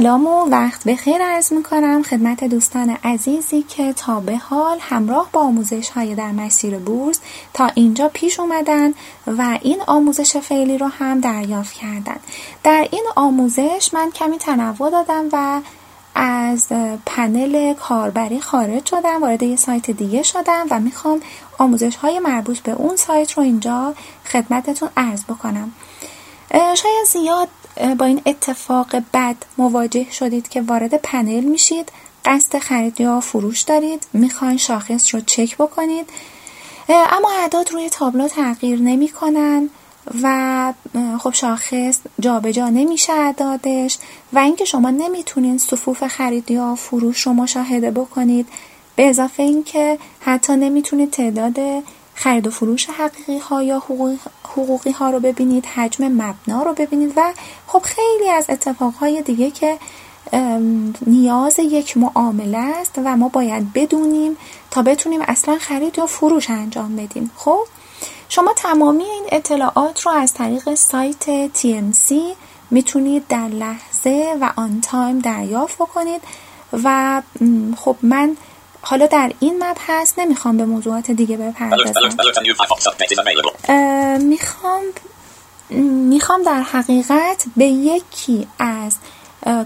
سلام و وقت بخیر عرض می کنم خدمت دوستان عزیزی که تا به حال همراه با آموزش های در مسیر بورس تا اینجا پیش اومدن و این آموزش فعلی رو هم دریافت کردن. در این آموزش من کمی تنوع دادم و از پنل کاربری خارج شدم وارد یه سایت دیگه شدم و می‌خوام آموزش های مربوط به اون سایت رو اینجا خدمتتون عرض بکنم. شاید زیاد با این اتفاق بد مواجه شدید که وارد پنل میشید. قصد خرید یا فروش دارید. می‌خواین شاخص رو چک بکنید. اما اعداد روی تابلو تغییر نمی‌کنن و خب شاخص جابجا جا نمیشه اعدادش و اینکه شما نمی‌تونید صفوف خرید یا فروش رو مشاهده بکنید به اضافه اینکه حتی نمی‌تونید تعداد خرید و فروش حقیقی ها یا حقوقی ها رو ببینید حجم مبنا رو ببینید و خب خیلی از اتفاق های دیگه که نیاز یک معامله است و ما باید بدونیم تا بتونیم اصلا خرید یا فروش انجام بدیم. خب شما تمامی این اطلاعات رو از طریق سایت TMC می‌تونید در لحظه و آن تایم دریافت بکنید و خب من حالا در این مبحث نمی‌خوام به موضوعات دیگه بپردازم. می‌خوام می‌خوام در حقیقت به یکی از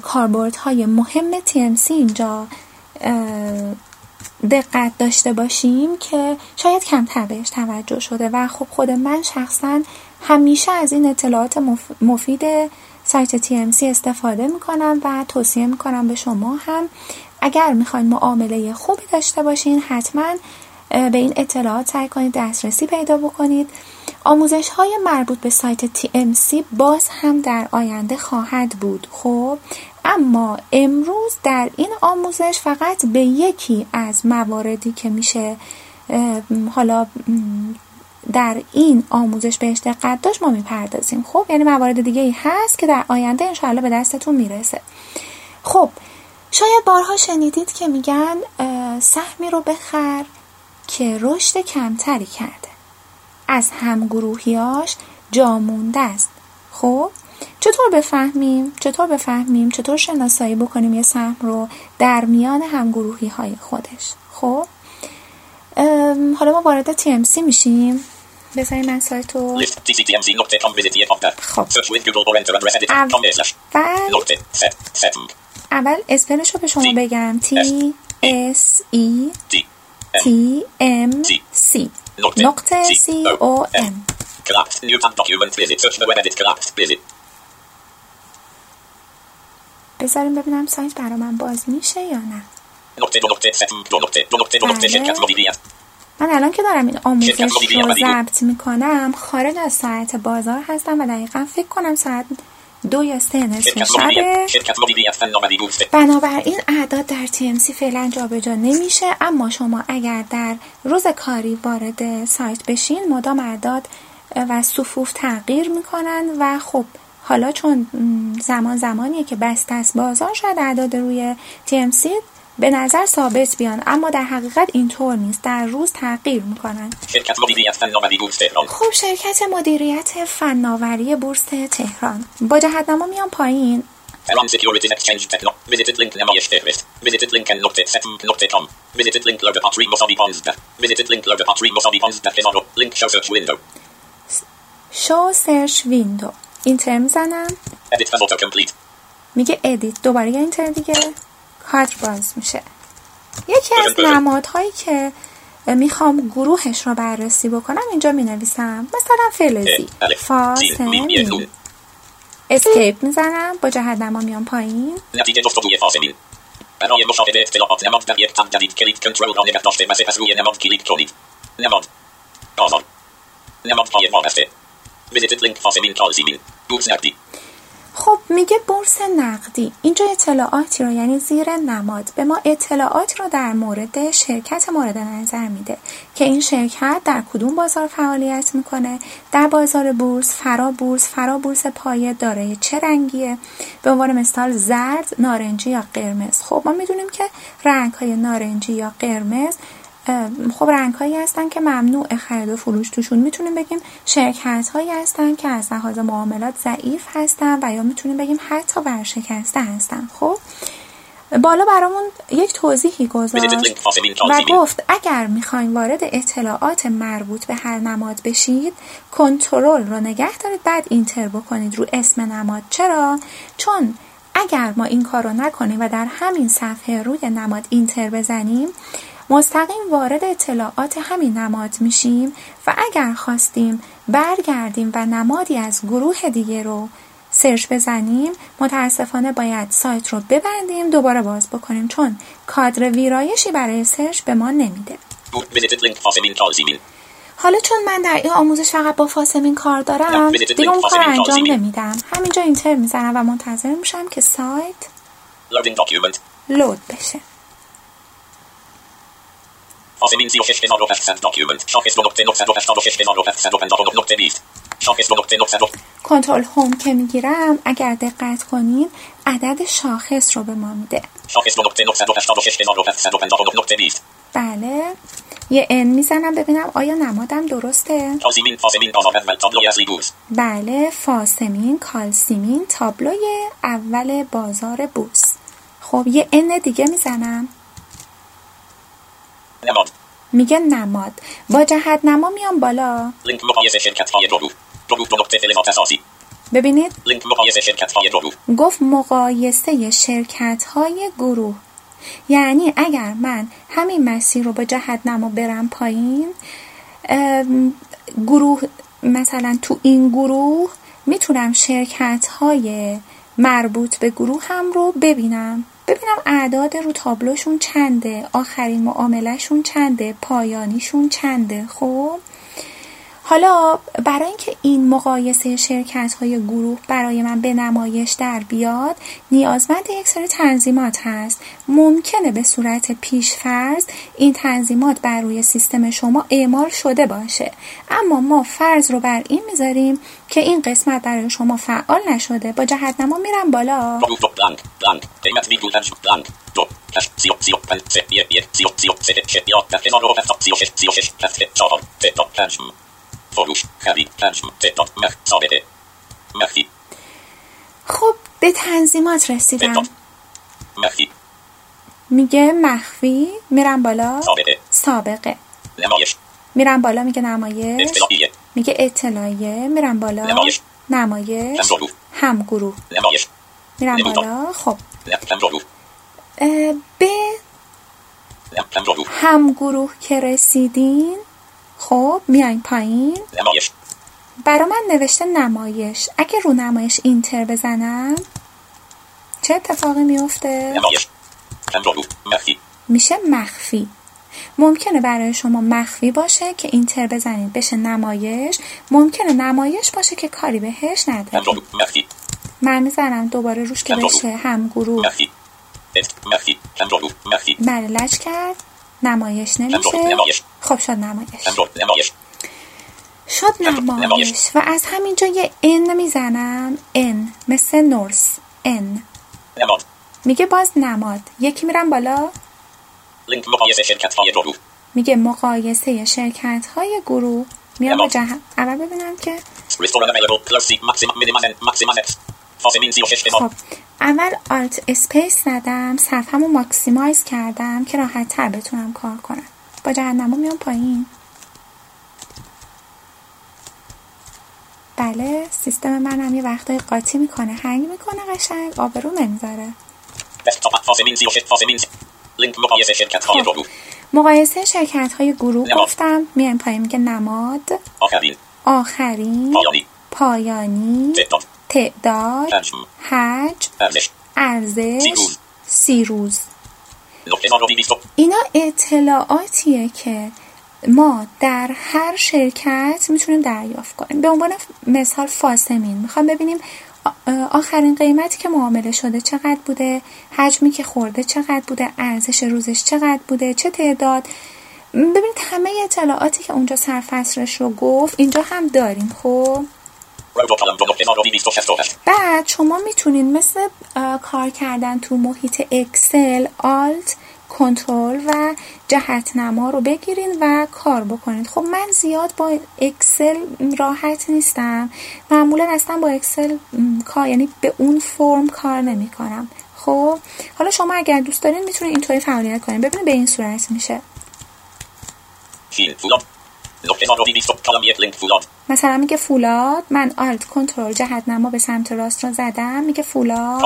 کاربردهای مهم TMC اینجا دقت داشته باشیم که شاید کمتر بهش توجه شده و خب خود من شخصا همیشه از این اطلاعات مفید سایت TMC استفاده می‌کنم و توصیه می‌کنم به شما هم اگر می‌خواین معامله خوبی داشته باشین حتما به این اطلاعات سعی کنید دسترسی پیدا بکنید. آموزش های مربوط به سایت TMC باز هم در آینده خواهد بود. خب اما امروز در این آموزش فقط به یکی از مواردی که میشه حالا در این آموزش بهش دقت داشت ما می‌پردازیم. خب یعنی موارد دیگه ای هست که در آینده انشاءالله به دستتون می‌رسه. خب شاید بارها شنیدید که میگن سهمی رو بخر که رشد کمتری کرده از همگروهیاش جامونده است خب چطور بفهمیم چطور بفهمیم چطور شناسایی بکنیم یه سهم رو در میان همگروهی های خودش خب حالا ما وارد TMC میشیم بذاریم من سایت رو خب اول اسپلش رو به شما بگم. T S E T M C نقطه. C O M بذاریم ببینم سایت برا من باز میشه یا نه. من الان که دارم این آموزش رو ضبط می‌کنم خارج از ساعت بازار هستم و دقیقا فکر کنم ساعت دو یا سه نصف شبه بنابراین اعداد در TMC فعلا جابجا نمیشه اما شما اگر در روز کاری وارد سایت بشین مدام اعداد و صفوف تغییر می‌کنن و خب حالا چون زمان زمانیه که بسته است بازار شاید اعداد روی TMC به نظر ثابت بیان اما در حقیقت اینطور نیست در روز تغییر می‌کنن شرکت مدیریت فناوری بورس تهران خب شرکت مدیریت فناوری بورس تهران با جهتنما میان پایین Iran Securities Exchange Techno. Visited link نمایش فهرست. Visited link نقطه ستم نقطه com. Visited link logo پاتری مساوی 15. Visited link logo پاتری مساوی 15 هزار. Link show search window. show search window. اینتر می‌زنم. Edit photo complete. میگه ادیت دوباره یه اینتر دیگه کادر باز میشه. یکی از نمادهایی که می‌خوام گروهش رو بررسی بکنم اینجا می نویسم مثلا فلزی. فاسمین escape می‌زنم با جهت نما میام پایین. نتیجه گفتگوی فاسمین برای مشاهده اطلاعات. نماد در یک تب جدید. کلید کنترل را نگه داشته. و سپس روی نماد کلیک کنید. نماد. آزاد. نمادهای وابسته. visited link کالزیمین بورس نقدی خب میگه بورس نقدی. اینجا اطلاعاتی رو یعنی زیر نماد به ما اطلاعات رو در مورد شرکت مورد نظر میده که این شرکت در کدوم بازار فعالیت می‌کنه؟ در بازار بورس فرا بورس فرا بورس پایه دارای چه رنگیه؟ به عنوان مثال زرد نارنجی یا قرمز. خب ما می‌دونیم که رنگ های نارنجی یا قرمز خب رنگ هایی هستن که ممنوع خرید و فروش توشون. می‌تونیم بگیم شرکت هایی هستن که از لحاظ معاملات ضعیف هستن و یا می‌تونیم بگیم حتی ورشکسته هستن. خب؟ بالا برامون یک توضیحی گذاشت و گفت اگر می‌خواین وارد اطلاعات مربوط به هر نماد بشید کنترل رو نگه دارید بعد اینتر بکنید رو اسم نماد. چرا؟ چون اگر ما این کار رو نکنیم و در همین صفحه روی نماد اینتر بزنیم مستقیم وارد اطلاعات همین نماد میشیم و اگر خواستیم برگردیم و نمادی از گروه دیگه رو search بزنیم متاسفانه باید سایت رو ببندیم دوباره باز بکنیم چون کادر ویرایشی برای search به ما نمیده. حالا چون من در این آموزش فقط با فاسمین کار دارم دیگه اون کار انجام نمیدم. همینجا enter می‌زنم و منتظر میشم که سایت load بشه. فاسمین 36500 document شاخص دو نقطه 986 بیست شاخص دو نقطه 900 کنترل هوم که می‌گیرم اگر دقت کنین عدد شاخص رو به ما میده. شاخص دو نقطه 986 بیست بله. یه ان می‌زنم ببینم آیا نمادم درسته؟ فاسمین بله. فاسمین کالسیمین تابلوی اول بازار بورس. خب یه ان دیگه می‌زنم. نماد. میگه نماد. با جهت نما میام بالا. لینک مقایسه شرکت های دو نقطه اساسی ببینید. لینک مقایسه شرکت های دورو گفت مقایسه شرکت های گروه. یعنی اگر من همین مسیر رو با جهت نما برم پایین گروه مثلا تو این گروه می‌تونم شرکت های مربوط به گروه هم رو ببینم. ببینم اعداد رو تابلوشون چنده آخرین معاملهشون چنده پایانیشون چنده خب؟ حالا برای اینکه این مقایسه شرکت های گروه برای من به نمایش در بیاد نیازمند یک سری تنظیمات هست. ممکنه به صورت پیشفرض این تنظیمات بر روی سیستم شما اعمال شده باشه. اما ما فرض رو بر این می‌ذاریم که این قسمت برای شما فعال نشده. با جهت نما میرم بالا. خب به تنظیمات رسیدم. میگه مخفی میرم بالا. سابقه سابقه. نمایش. میرم بالا میگه نمایش. اطلاعیه. میگه اطلاعیه. میرم بالا. نمایش. نمایش. همگروه همگروه. نمایش. میرم. بالا. خب. به همگروه همگروه که رسیدین خب میاین پایین. نمایش. برا من نوشته نمایش. اگه رو نمایش اینتر بزنم چه اتفاقی میفته؟ نمایش. همگروه مخفی. میشه مخفی. ممکنه برای شما مخفی باشه که اینتر بزنید. بشه نمایش. ممکنه نمایش باشه که کاری بهش همگروه مخفی. من می‌زنم دوباره روش که بشه هم گروه. مخفی. همگروه مخفی. بله لج کرد. نمایش نمیشه. خب شد نمایش. شد نمایش. و از همینجا یه ان می‌زنم. ان مثل نورس. ان میگه باز نماد. یکی میرم بالا. لینک مقایسه شرکت های دورو میگه مقایسه شرکت های گروه. میام نماد. جهت اول ببینم که Restore unavailable close seek maximum minimize and maximize it فاسمین 36 خب. اول آلت اسپیس زدم صفحه‌مو ماکسیمایز کردم که راحت تر بتونم کار کنم. با جهنمو میام پایین. بله سیستم منم یه وقتای قاطی می‌کنه. هنگ می‌کنه قشنگ آبرو نمی‌ذاره. دسکتاپ فاسمین 36 فاسمین لینک مقایسه شرکت های خب. دورو مقایسه شرکت های گروه نماد. گفتم. میایم پایین میگه نماد. آخرین. آخرین. پایانی. پایانی. تعداد حجم حج ارزش سی روز. اینا اطلاعاتیه که ما در هر شرکت می‌تونیم دریافت کنیم. به عنوان مثال فاسمین می‌خوام ببینیم آخرین قیمتی که معامله شده چقدر بوده حجمی که خورده چقدر بوده ارزش روزش چقدر بوده چه تعداد. ببینید همه اطلاعاتی که اونجا سرفصلش رو گفت اینجا هم داریم خب؟ بعد شما می‌تونین مثل کار کردن تو محیط اکسل alt control و جهت نما رو بگیرین و کار بکنید خب من زیاد با اکسل راحت نیستم. معمولا اصلا با اکسل کار یعنی به اون فرم کار نمی کنم خب؟ حالا شما اگر دوست دارین می‌تونید اینطوری فعالیت کنید ببینید به این صورت میشه. مثلا میگه فولاد من آلت کنترل جهت نما به سمت راست رو زدم میگه فولاد.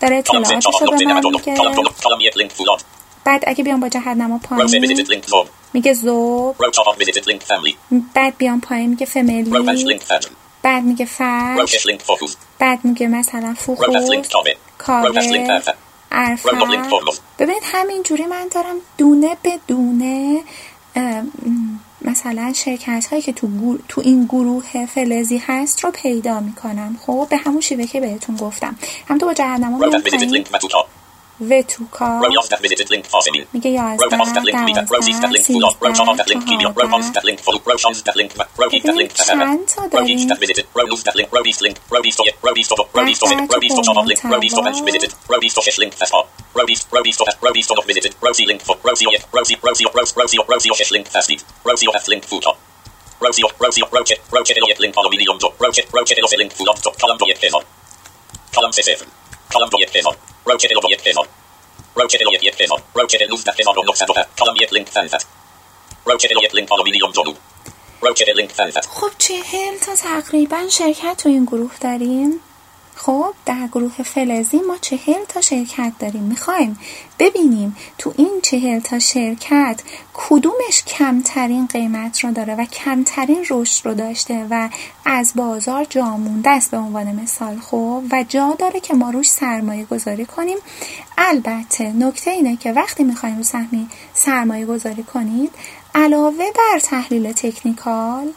داره اطلاعاتش رو به من میگه. بعد اگه بیام با جهت نما پایین میگه زوب بعد بیام پایین میگه فمیلی بعد میگه فرش بعد میگه مثلا فوخوز کاوه ببینید همینجوری من دارم دونه به دونه مثلا شرکت هایی که تو, تو این گروه فلزی هست رو پیدا می‌کنم خب به همون شیوه که بهتون گفتم هم تو با جهنم و تو کار میگه یازده دوازده چند تا داریم Rosie, Rosie, Roche, Roche, Elliot, Link, Aluminium, Roche, Roche, Elliot, Link, Fulham, Column, Elliot, Pemon. Column 7. Column, Elliot, Pemon. Roche, Elliot, Pemon. Roche, Elliot, Pemon. Roche, Luz, Pemon, Omnox, Adoha. Column, Elliot, Link, Fanfat. Roche, Elliot, Link, Aluminium, Donu. Roche, Link, Fanfat. خب چهل تا تقریبا شرکت تو این گروه داریم خب در گروه فلزی ما چهل تا شرکت داریم. می‌خوایم ببینیم تو این چهل تا شرکت کدومش کمترین قیمت رو داره و کمترین رشد رو داشته و از بازار جامونده است به عنوان مثال. خب و جا داره که ما روش سرمایه گذاری کنیم. البته نکته اینه که وقتی می‌خوایم رو سهمی سرمایه گذاری کنید علاوه بر تحلیل تکنیکال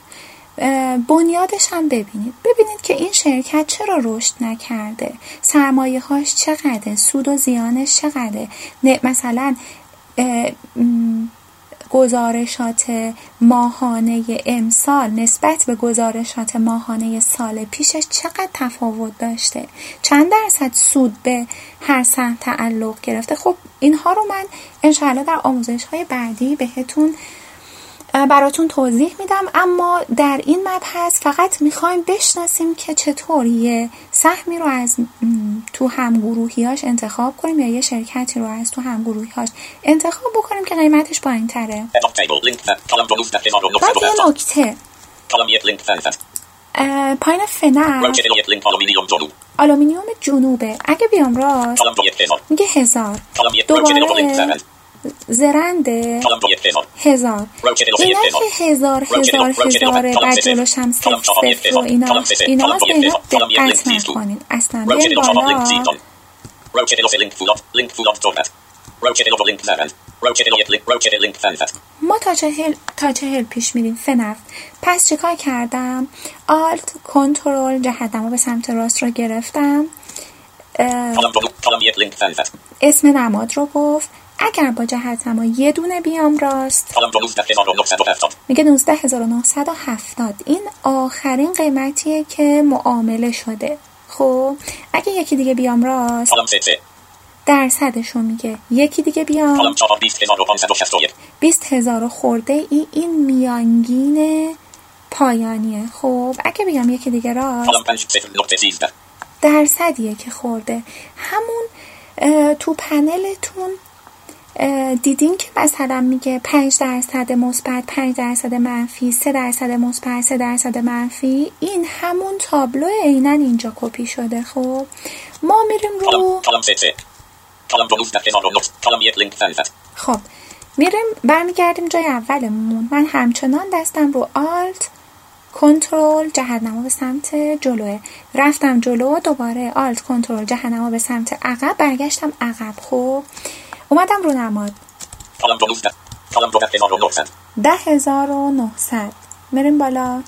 بنیادش هم ببینید. ببینید که این شرکت چرا رشد نکرده؟ سرمایه هاش چقدره؟ سود و زیانش چقدره؟ مثلا گزارشات ماهانه امسال نسبت به گزارشات ماهانه سال پیشش چقدر تفاوت داشته؟ چند درصد سود به هر سهم تعلق گرفته؟ خب اینها رو من انشاءالله در آموزش های بعدی بهتون براتون توضیح میدم. اما در این مبحث فقط می‌خوایم بشناسیم که چطور یه سهمی رو از تو همگروهیاش انتخاب کنیم یا یه شرکتی رو از تو همگروهیاش انتخاب بکنیم که قیمتش پایین تره بعد یه پایین فنر. آلومینیوم جنوبه. اگه بیام راست میگه هزار. دوباره زرنده هزار. اینا که هزار هزار هزاره بعد جلوش هم صفر و اینا. اینا به اینا دقت نکنین. اصلا بیاین بالا. ما تا چهل تا چهل پیش میریم. فنفت پس چیکار کردم؟ آلت کنترل جهتمو به سمت راست رو گرفتم. اسم نماد رو گفت. اگر با جهت نما یه دونه بیام راست. میگه 19970 این آخرین قیمتیه که معامله شده. خب اگه یکی دیگه بیام راست. درصدشو میگه. یکی دیگه بیام. 20 هزار خورده ای این میانگین پایانیه. خب اگه بیام یکی دیگه راست. درصدیه که خورده. همون تو پنلتون دیدین که مثلا میگه 5 درصد مثبت 5 درصد منفی 3 درصد مثبت 3 درصد منفی؟ این همون تابلو عینا اینجا کپی شده خب؟ ما میریم رو خب میریم برمیگردیم جای اولمون. من همچنان دستم رو آلت کنترل جهتنما به سمت جلوه. رفتم جلو دوباره آلت کنترل جهتنما به سمت عقب برگشتم عقب. خب اومدم رو نماد. ده هزار و نهصد. میریم بالا.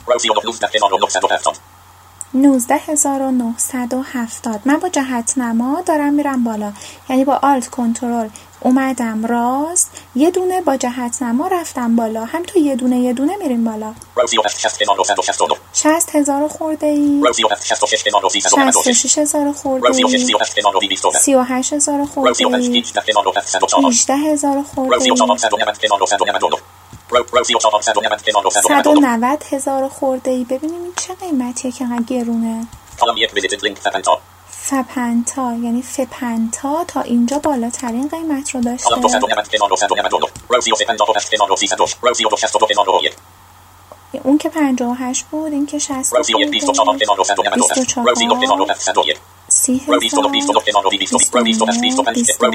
19970 من با جهت نما دارم میرم بالا. یعنی با آلت کنترل اومدم راست یه دونه با جهت نما رفتم بالا هم تو یه دونه یه دونه میریم بالا. رو 36969 شست هزار خورده ای رو 36669 شست شیش هزار خورده ای 36920 سی و هشت هزار خورده ای 31890 هیجده هزار خورده ای 34990 رو رو 34990 صد و نود هزار خورده ای ببینیم این چه قیمتیه که انقدر گرونه. فپنتا یعنی فپنتا تا اینجا بالاترین قیمت رو داشته اون که 58 بود این که 60 رو 324 رو 399 سی رو 229 هزار 229 رو 225 رو 225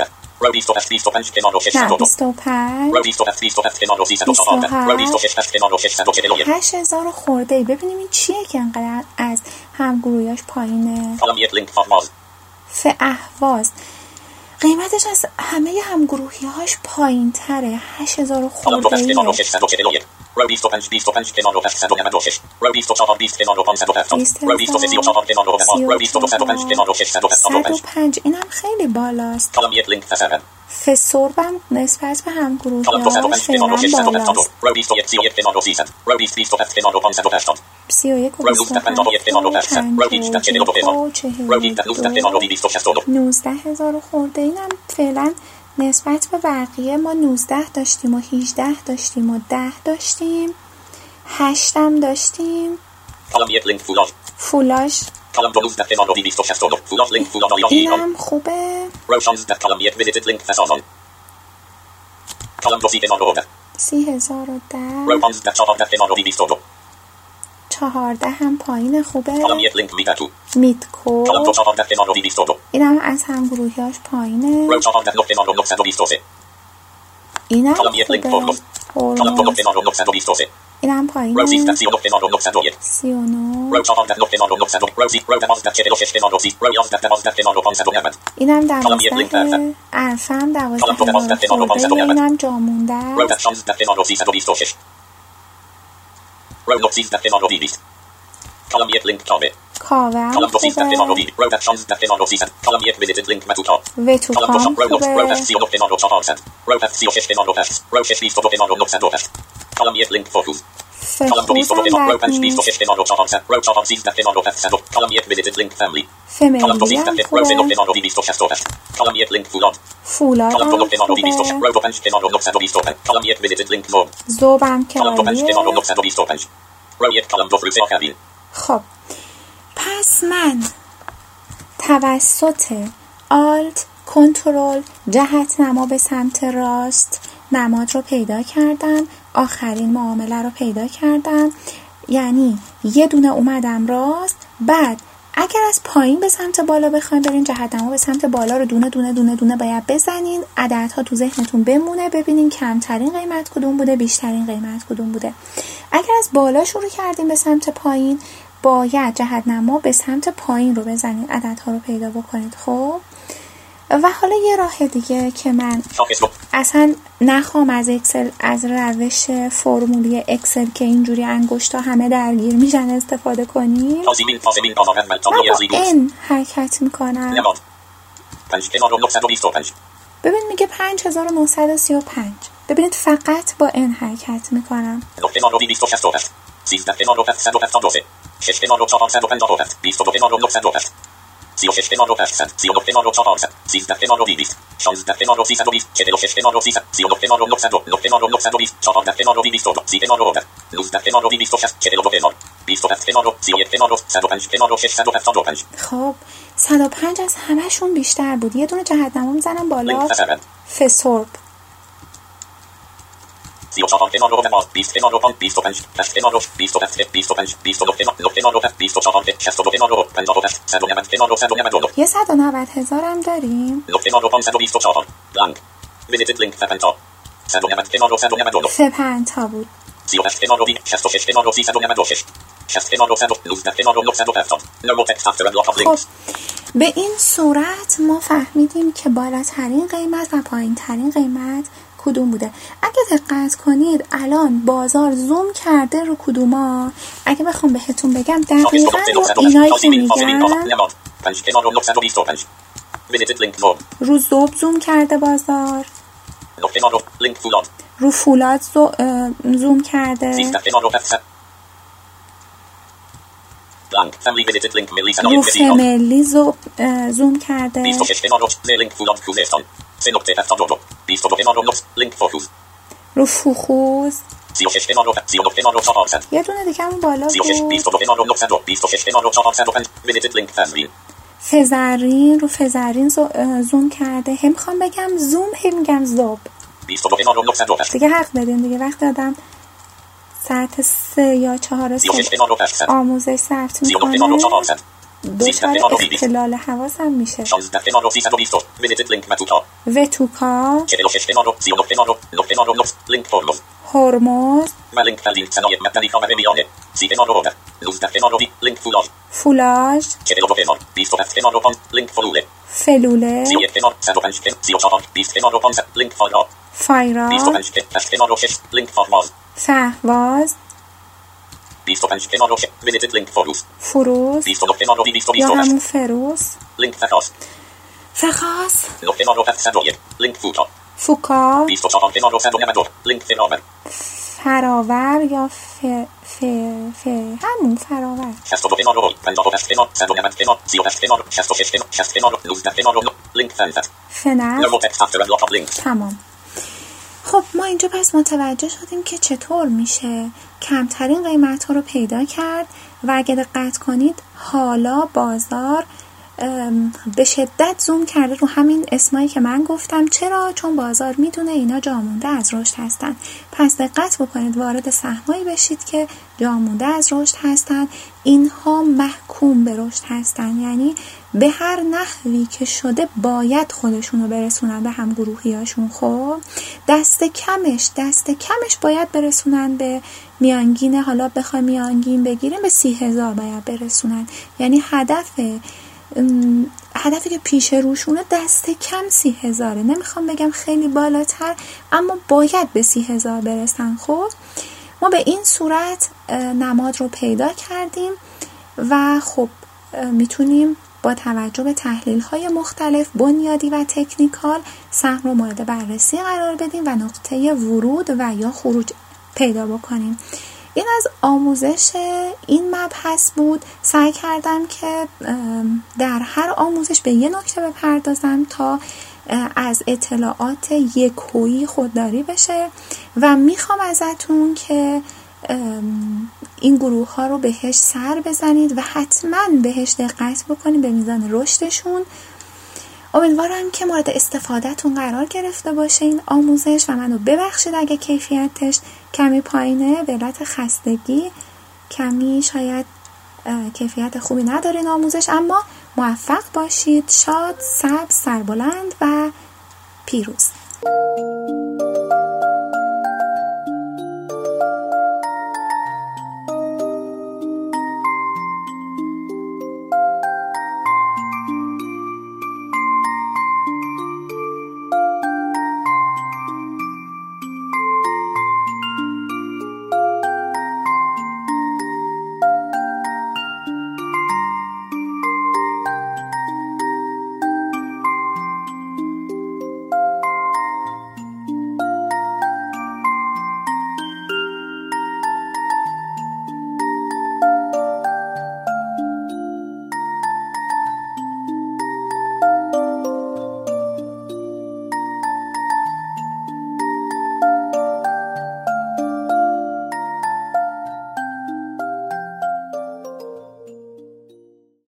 نه 25 رو 225 رو 226 هشت هزار خورده ای ببینیم این چیه که انقدر از همگروهیاش پایینه کالم قیمتش از همه همگروهی هاش پایین تره هشت هزار کالم خورده ایه 226 رو 25 25 596 رو 24 20 570 رو 234 570 رو 225 675 105 اینم خیلی بالاست فسرن فسوربم نسبت به همگروهی کالم هاش 225 فعلا 670 بالاست رو 21 31 300 رو 20 25 580 سی و یک و رو بیست و 19 هفت پیدا و رو پنج 18 و 42 دو و چهل رو و 19 دو. 269 نوزده هزار خورده اینم فعلا نسبت به بقیه ما 19 داشتیم و 18 داشتیم و 10 داشتیم هشتم داشتیم کالم یک لینک فولاژ فولاژ کالم 12 269 فولاژ لینک فولاژ ایران اینم خوبه رو 16 کالم یک visited link فسازان کالم 2 سی هزار و رو ده 15 14 چهارده هم پایین خوبه کالم یک لینک میتو میتکو کالم 2 14 اینم از همگروهیاش پایینه رو 14 923 اینم کالم یک لینک خوبه هورموز کالم 2 هورموز 923 اینم رو پایینه 13 39 سی و نو رو 14 900 رو 10 رو 12 46 رو 11 12 590 اینم دوازده الفم دوازده کالم دوازده هزار هزار و خورده پانصد و نود. اینم جامونده رو است 16 326 رو 13 320 کالم یک لینک کاوه هم کالم 13 خوبه 320 رو 16 330 کالم یک visited link متوتا کالم وتوکام 2 رو 9 رو خوبه 39 400 رو 36 900 رو 6 900 کالم یک لینک فوکوس کالم 2 فخوزم رو بد 5 نیست 26 400 رو 4 13 900 کالم یک visited link family کالم 2 فملی 13 هم رو 3 خوبه 960 کالم یک لینک فولاد فولاد کالم هم 2 920 خوبه رو 5 920 کالم یک visited link موب زوبم کالم 2 5 کرالیه 925 رو یک کالم 2 فروسه آکادین خب پس من توسط آلت کنترل جهت نما به سمت راست نماد رو پیدا کردم آخرین معامله رو پیدا کردم یعنی یه دونه اومدم راست بعد اگر از پایین به سمت بالا بخوایم برین جهت نما به سمت بالا رو دونه دونه دونه دونه باید بزنین. عددها تو ذهنتون بمونه ببینین کمترین قیمت کدوم بوده بیشترین قیمت کدوم بوده. اگر از بالا شروع کردیم به سمت پایین باید جهت نما به سمت پایین رو بزنین عددها رو پیدا بکنید. خب؟ و حالا یه راه دیگه که من اصلا نخوام از اکسل از روش فرمولی اکسل که اینجوری انگشتا همه درگیر میشن استفاده کنیم؟ من با ان حرکت می‌کنم. نماد 5 925 ببین میگه 5935 ببینید فقط با ان حرکت می‌کنم. خب 105 از همهشون بیشتر بود. یه دونه جهت نما می‌زنم بالا. فسرن فسورب 34 900 20 900 25 10 900 25 25 29 900 24 62 900 190 900 یه 190 هزارم داریم. 9524 blank visited link فپنتا 190 سپنتا بود. 38 66 396 60 900 no more text after a block of خب به این صورت ما فهمیدیم که بالاترین قیمت و پایین ترین قیمت کدوم بوده اگه دقت کنید الان بازار زوم کرده رو کدوما اگه بخوام بهتون بگم دقیقا اینایی که میگم رو زوب زوم کرده بازار رو فولاد زوم کرده رو فملی زوم کرده رو فوخوز یه دونه دیگه همون بالا بود فزرین رو فزرین زوم کرده هم می‌خوام بگم زوم هم میگم زوب دیگه حق داریم دیگه وقت دادم ساعت سه یا چهار صبح آموزش ثبت می‌کنه. دوچار اختلال حواسم میشه. وتوکا هرمز فولاژ فلوله فایرا فهواز فروز یا همون فروز فخاس فوکا فراور یا ف... ف... ف... همون فراور. تمام. خب ما اینجا پس متوجه شدیم که چطور میشه کمترین قیمت ها رو پیدا کرد و اگه دقت کنید حالا بازار به شدت زوم کرده رو همین اسمایی که من گفتم. چرا؟ چون بازار می‌دونه اینا جامونده از رشد هستن. پس دقت بکنید وارد سهمایی بشید که جامونده از رشد هستن. اینها محکوم به رشد هستن. یعنی به هر نحوی که شده باید خودشون رو برسونن به هم گروهیاشون خب دست کمش دست کمش باید برسونن به میانگین. حالا بخوای میانگین بگیریم به سی هزار باید برسونن. یعنی هدف هدفی که پیش روشونه دست کم سی هزاره. نمی‌خوام بگم خیلی بالاتر اما باید به سی هزار برسن. خب ما به این صورت نماد رو پیدا کردیم و خب می‌تونیم با توجه به تحلیل های مختلف بنیادی و تکنیکال سهم رو مورد بررسی قرار بدیم و نقطه ورود و یا خروج پیدا بکنیم. این از آموزش این مبحث بود سعی کردم که در هر آموزش به یه نکته بپردازم تا از اطلاعات یکویی خودداری بشه و می‌خوام ازتون که این گروه ها رو بهش سر بزنید و حتما بهش دقت بکنید به میزان رشدشون امیدوارم که مورد استفادهتون قرار گرفته باشه این آموزش و منو ببخشید اگه کیفیتش کمی پایینه. به علت خستگی کمی شاید کیفیت خوبی نداره آموزش اما موفق باشید. شاد سبز سربلند و پیروز.